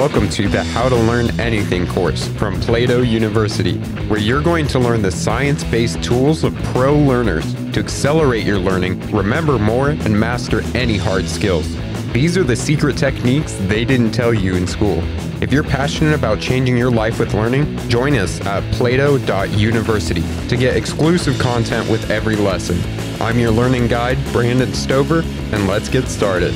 Welcome to the How to Learn Anything course from Plato University, where you're going to learn the science based tools of pro learners to accelerate your learning, remember more, and master any hard skills. These are the secret techniques they didn't tell you in school. If you're passionate about changing your life with learning, join us at plato.university to get exclusive content with every lesson. I'm your learning guide, Brandon Stover, and let's get started.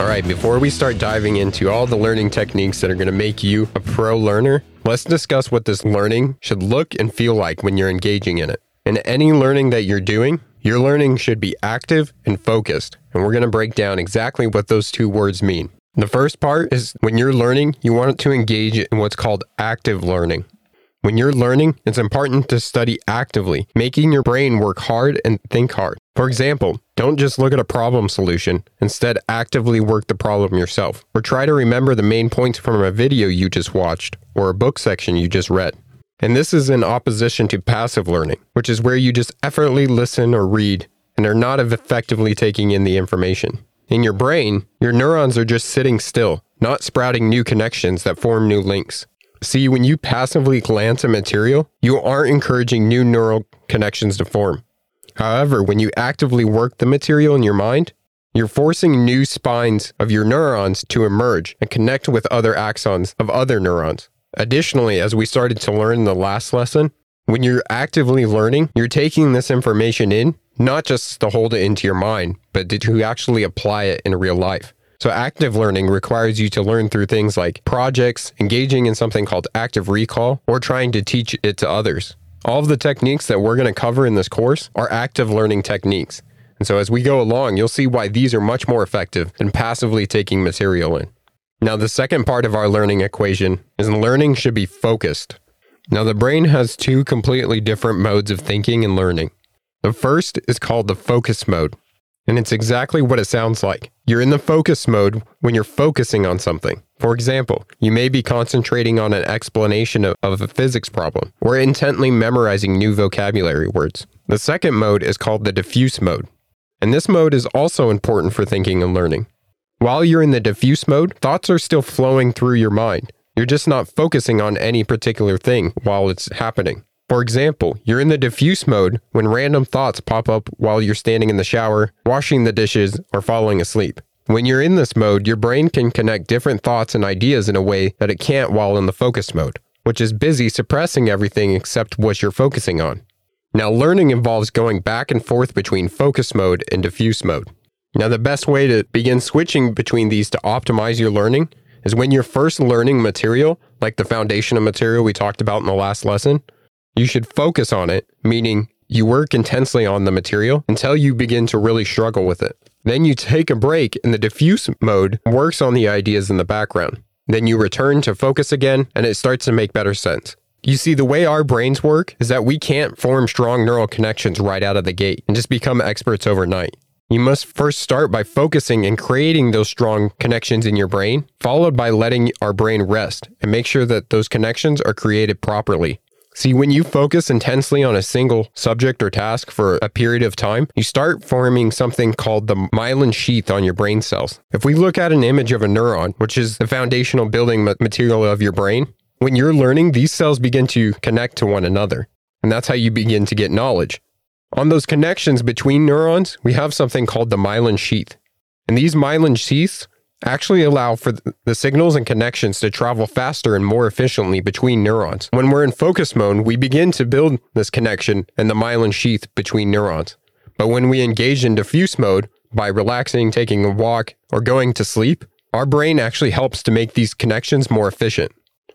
All right, before we start diving into all the learning techniques that are going to make you a pro learner, let's discuss what this learning should look and feel like when you're engaging in it. In any learning that you're doing, your learning should be active and focused, and we're going to break down exactly what those two words mean. The first part is when you're learning, you want to engage in what's called active learning. When you're learning, it's important to study actively, making your brain work hard and think hard. For example, don't just look at a problem solution, instead, actively work the problem yourself, or try to remember the main points from a video you just watched or a book section you just read. And this is in opposition to passive learning, which is where you just effortlessly listen or read and are not effectively taking in the information. In your brain, your neurons are just sitting still, not sprouting new connections that form new links. See, when you passively glance at material, you aren't encouraging new neural connections to form. However, when you actively work the material in your mind, you're forcing new spines of your neurons to emerge and connect with other axons of other neurons. Additionally, as we started to learn in the last lesson, when you're actively learning, you're taking this information in, not just to hold it into your mind, but to actually apply it in real life. So, active learning requires you to learn through things like projects, engaging in something called active recall, or trying to teach it to others. All of the techniques that we're going to cover in this course are active learning techniques. And so, as we go along, you'll see why these are much more effective than passively taking material in. Now, the second part of our learning equation is learning should be focused. Now, the brain has two completely different modes of thinking and learning. The first is called the focus mode, and it's exactly what it sounds like. You're in the focus mode when you're focusing on something. For example, you may be concentrating on an explanation of, of, a physics problem or intently memorizing new vocabulary words. The second mode is called the diffuse mode. And this mode is also important for thinking and learning. While you're in the diffuse mode, thoughts are still flowing through your mind. You're just not focusing on any particular thing while it's happening. For example, you're in the diffuse mode when random thoughts pop up while you're standing in the shower, washing the dishes, or falling asleep. When you're in this mode, your brain can connect different thoughts and ideas in a way that it can't while in the focus mode, which is busy suppressing everything except what you're focusing on. Now, learning involves going back and forth between focus mode and diffuse mode. Now, the best way to begin switching between these to optimize your learning is when you're first learning material, like the foundation of material we talked about in the last lesson, you should focus on it, meaning you work intensely on the material until you begin to really struggle with it. Then you take a break and the diffuse mode works on the ideas in the background. Then you return to focus again and it starts to make better sense. You see, the way our brains work is that we can't form strong neural connections right out of the gate and just become experts overnight. You must first start by focusing and creating those strong connections in your brain, followed by letting our brain rest and make sure that those connections are created properly. See, when you focus intensely on a single subject or task for a period of time, you start forming something called the myelin sheath on your brain cells. If we look at an image of a neuron, which is the foundational building material of your brain, when you're learning, these cells begin to connect to one another. And that's how you begin to get knowledge. On those connections between neurons, we have something called the myelin sheath. And these myelin sheaths actually allow for the signals and connections to travel faster and more efficiently between neurons. When we're in focus mode, we begin to build this connection and the myelin sheath between neurons. But when we engage in diffuse mode, by relaxing, taking a walk, or going to sleep, our brain actually helps to make these connections more efficient.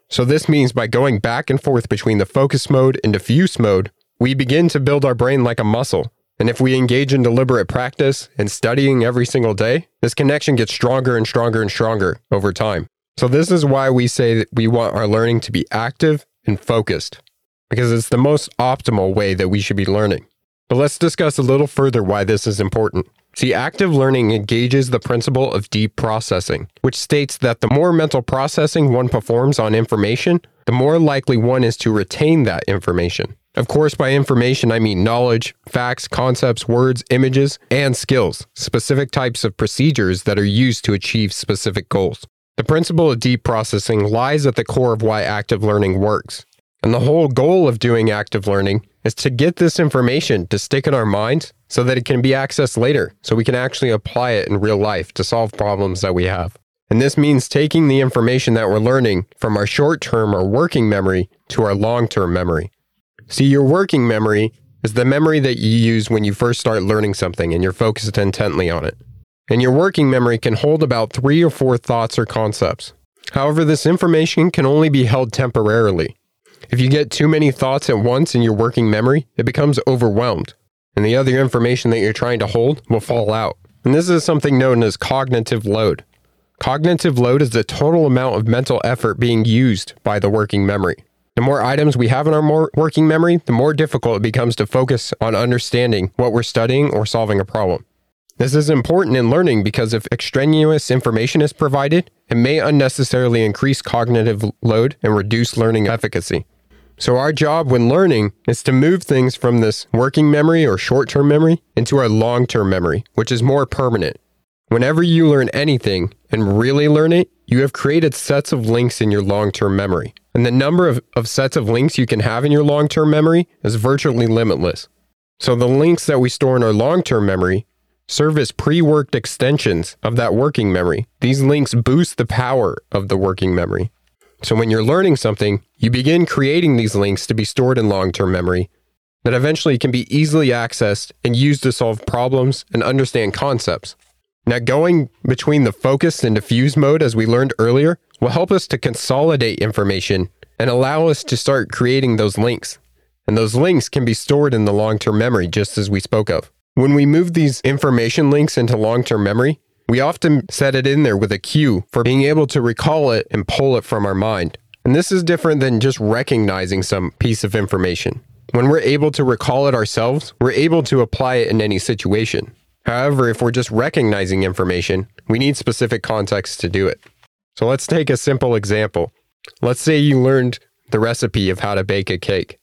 So, this means by going back and forth between the focus mode and diffuse mode, we begin to build our brain like a muscle and if we engage in deliberate practice and studying every single day, this connection gets stronger and stronger and stronger over time. So, this is why we say that we want our learning to be active and focused, because it's the most optimal way that we should be learning. But let's discuss a little further why this is important. See, active learning engages the principle of deep processing, which states that the more mental processing one performs on information, the more likely one is to retain that information. Of course, by information, I mean knowledge, facts, concepts, words, images, and skills, specific types of procedures that are used to achieve specific goals. The principle of deep processing lies at the core of why active learning works. And the whole goal of doing active learning is to get this information to stick in our minds so that it can be accessed later, so we can actually apply it in real life to solve problems that we have. And this means taking the information that we're learning from our short term or working memory to our long term memory. See, your working memory is the memory that you use when you first start learning something and you're focused intently on it. And your working memory can hold about three or four thoughts or concepts. However, this information can only be held temporarily. If you get too many thoughts at once in your working memory, it becomes overwhelmed and the other information that you're trying to hold will fall out. And this is something known as cognitive load. Cognitive load is the total amount of mental effort being used by the working memory. The more items we have in our working memory, the more difficult it becomes to focus on understanding what we're studying or solving a problem. This is important in learning because if extraneous information is provided, it may unnecessarily increase cognitive load and reduce learning efficacy. So, our job when learning is to move things from this working memory or short term memory into our long term memory, which is more permanent. Whenever you learn anything and really learn it, you have created sets of links in your long term memory. And the number of, of sets of links you can have in your long term memory is virtually limitless. So, the links that we store in our long term memory serve as pre worked extensions of that working memory. These links boost the power of the working memory. So when you're learning something, you begin creating these links to be stored in long term memory that eventually can be easily accessed and used to solve problems and understand concepts. Now, going between the focused and diffuse mode, as we learned earlier, will help us to consolidate information and allow us to start creating those links. And those links can be stored in the long term memory, just as we spoke of. When we move these information links into long term memory, we often set it in there with a cue for being able to recall it and pull it from our mind. And this is different than just recognizing some piece of information. When we're able to recall it ourselves, we're able to apply it in any situation. However, if we're just recognizing information, we need specific context to do it. So let's take a simple example. Let's say you learned the recipe of how to bake a cake.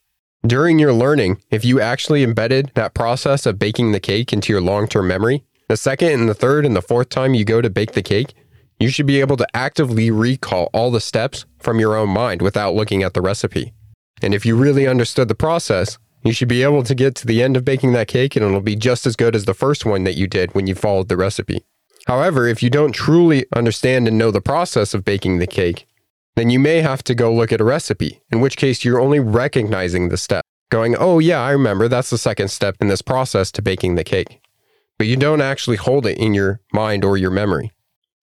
During your learning, if you actually embedded that process of baking the cake into your long term memory, the second and the third and the fourth time you go to bake the cake, you should be able to actively recall all the steps from your own mind without looking at the recipe. And if you really understood the process, you should be able to get to the end of baking that cake and it'll be just as good as the first one that you did when you followed the recipe. However, if you don't truly understand and know the process of baking the cake, then you may have to go look at a recipe, in which case you're only recognizing the step, going, oh, yeah, I remember that's the second step in this process to baking the cake but you don't actually hold it in your mind or your memory.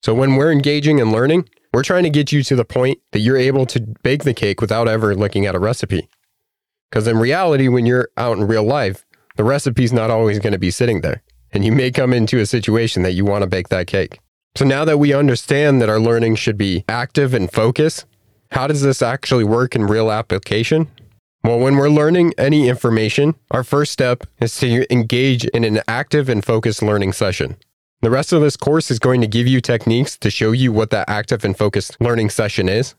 So when we're engaging and learning, we're trying to get you to the point that you're able to bake the cake without ever looking at a recipe. Because in reality, when you're out in real life, the recipe's not always going to be sitting there. And you may come into a situation that you want to bake that cake. So now that we understand that our learning should be active and focused, how does this actually work in real application? Well, when we're learning any information, our first step is to engage in an active and focused learning session. The rest of this course is going to give you techniques to show you what that active and focused learning session is.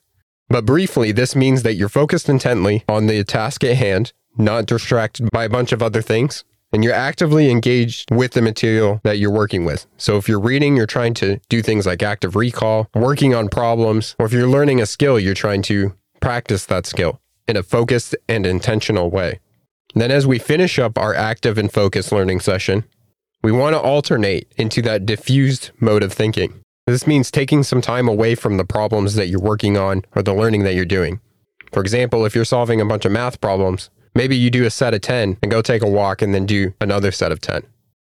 But briefly, this means that you're focused intently on the task at hand, not distracted by a bunch of other things, and you're actively engaged with the material that you're working with. So if you're reading, you're trying to do things like active recall, working on problems, or if you're learning a skill, you're trying to practice that skill in a focused and intentional way. Then, as we finish up our active and focused learning session, we want to alternate into that diffused mode of thinking. This means taking some time away from the problems that you're working on or the learning that you're doing. For example, if you're solving a bunch of math problems, maybe you do a set of 10 and go take a walk and then do another set of 10.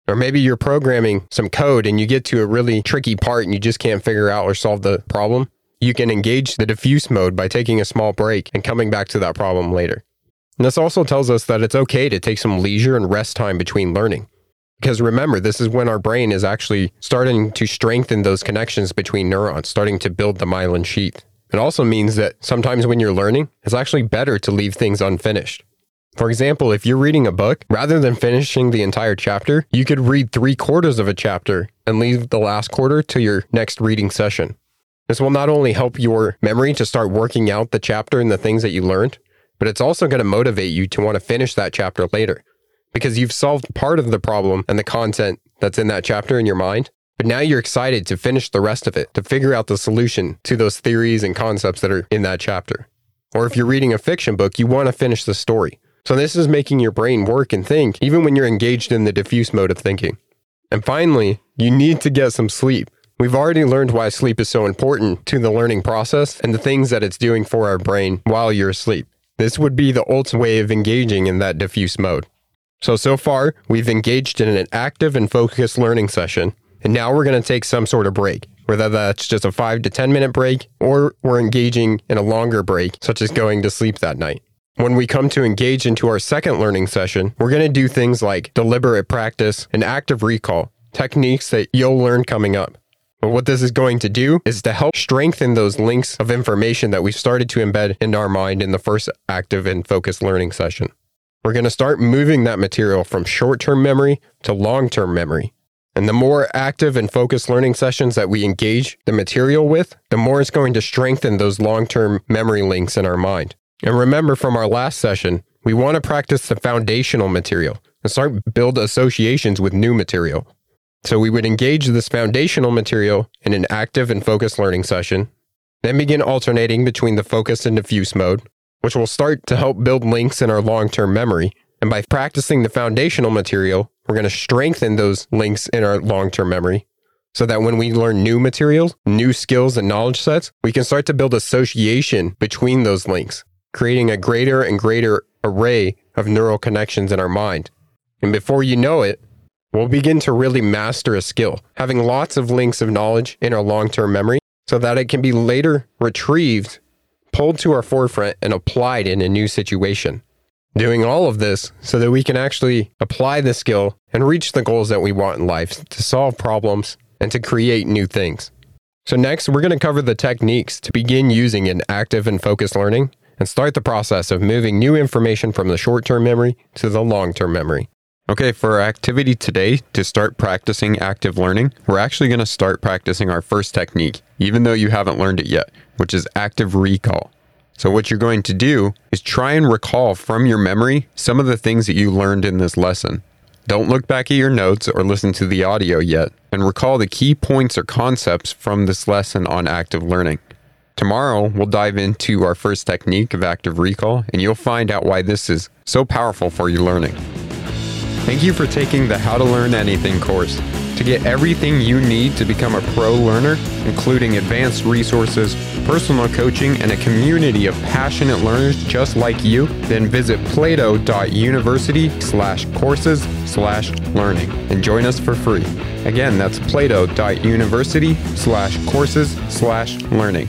Or maybe you're programming some code and you get to a really tricky part and you just can't figure out or solve the problem you can engage the diffuse mode by taking a small break and coming back to that problem later. And this also tells us that it's okay to take some leisure and rest time between learning. Because remember, this is when our brain is actually starting to strengthen those connections between neurons, starting to build the myelin sheath. It also means that sometimes when you're learning, it's actually better to leave things unfinished. For example, if you're reading a book, rather than finishing the entire chapter, you could read three quarters of a chapter and leave the last quarter to your next reading session. This will not only help your memory to start working out the chapter and the things that you learned, but it's also going to motivate you to want to finish that chapter later because you've solved part of the problem and the content that's in that chapter in your mind. But now you're excited to finish the rest of it, to figure out the solution to those theories and concepts that are in that chapter. Or if you're reading a fiction book, you want to finish the story. So this is making your brain work and think, even when you're engaged in the diffuse mode of thinking. And finally, you need to get some sleep. We've already learned why sleep is so important to the learning process and the things that it's doing for our brain while you're asleep. This would be the ultimate way of engaging in that diffuse mode. So, so far, we've engaged in an active and focused learning session, and now we're going to take some sort of break, whether that's just a 5 to 10 minute break or we're engaging in a longer break, such as going to sleep that night. When we come to engage into our second learning session, we're going to do things like deliberate practice and active recall, techniques that you'll learn coming up. But what this is going to do is to help strengthen those links of information that we've started to embed in our mind in the first active and focused learning session. We're going to start moving that material from short term memory to long term memory. And the more active and focused learning sessions that we engage the material with, the more it's going to strengthen those long term memory links in our mind. And remember from our last session, we want to practice the foundational material and start build associations with new material. So we would engage this foundational material in an active and focused learning session, then begin alternating between the focused and diffuse mode, which will start to help build links in our long-term memory. And by practicing the foundational material, we're going to strengthen those links in our long-term memory so that when we learn new materials, new skills and knowledge sets, we can start to build association between those links creating a greater and greater array of neural connections in our mind. And before you know it, we'll begin to really master a skill, having lots of links of knowledge in our long term memory so that it can be later retrieved, pulled to our forefront, and applied in a new situation. Doing all of this so that we can actually apply the skill and reach the goals that we want in life to solve problems and to create new things. So, next, we're going to cover the techniques to begin using in active and focused learning and start the process of moving new information from the short term memory to the long term memory. Okay, for our activity today to start practicing active learning, we're actually going to start practicing our first technique, even though you haven't learned it yet, which is active recall. So, what you're going to do is try and recall from your memory some of the things that you learned in this lesson. Don't look back at your notes or listen to the audio yet, and recall the key points or concepts from this lesson on active learning. Tomorrow, we'll dive into our first technique of active recall, and you'll find out why this is so powerful for your learning. Thank you for taking the How to Learn Anything course. To get everything you need to become a pro learner, including advanced resources, personal coaching, and a community of passionate learners just like you, then visit plato.university slash courses slash learning and join us for free. Again, that's plato.university slash courses slash learning.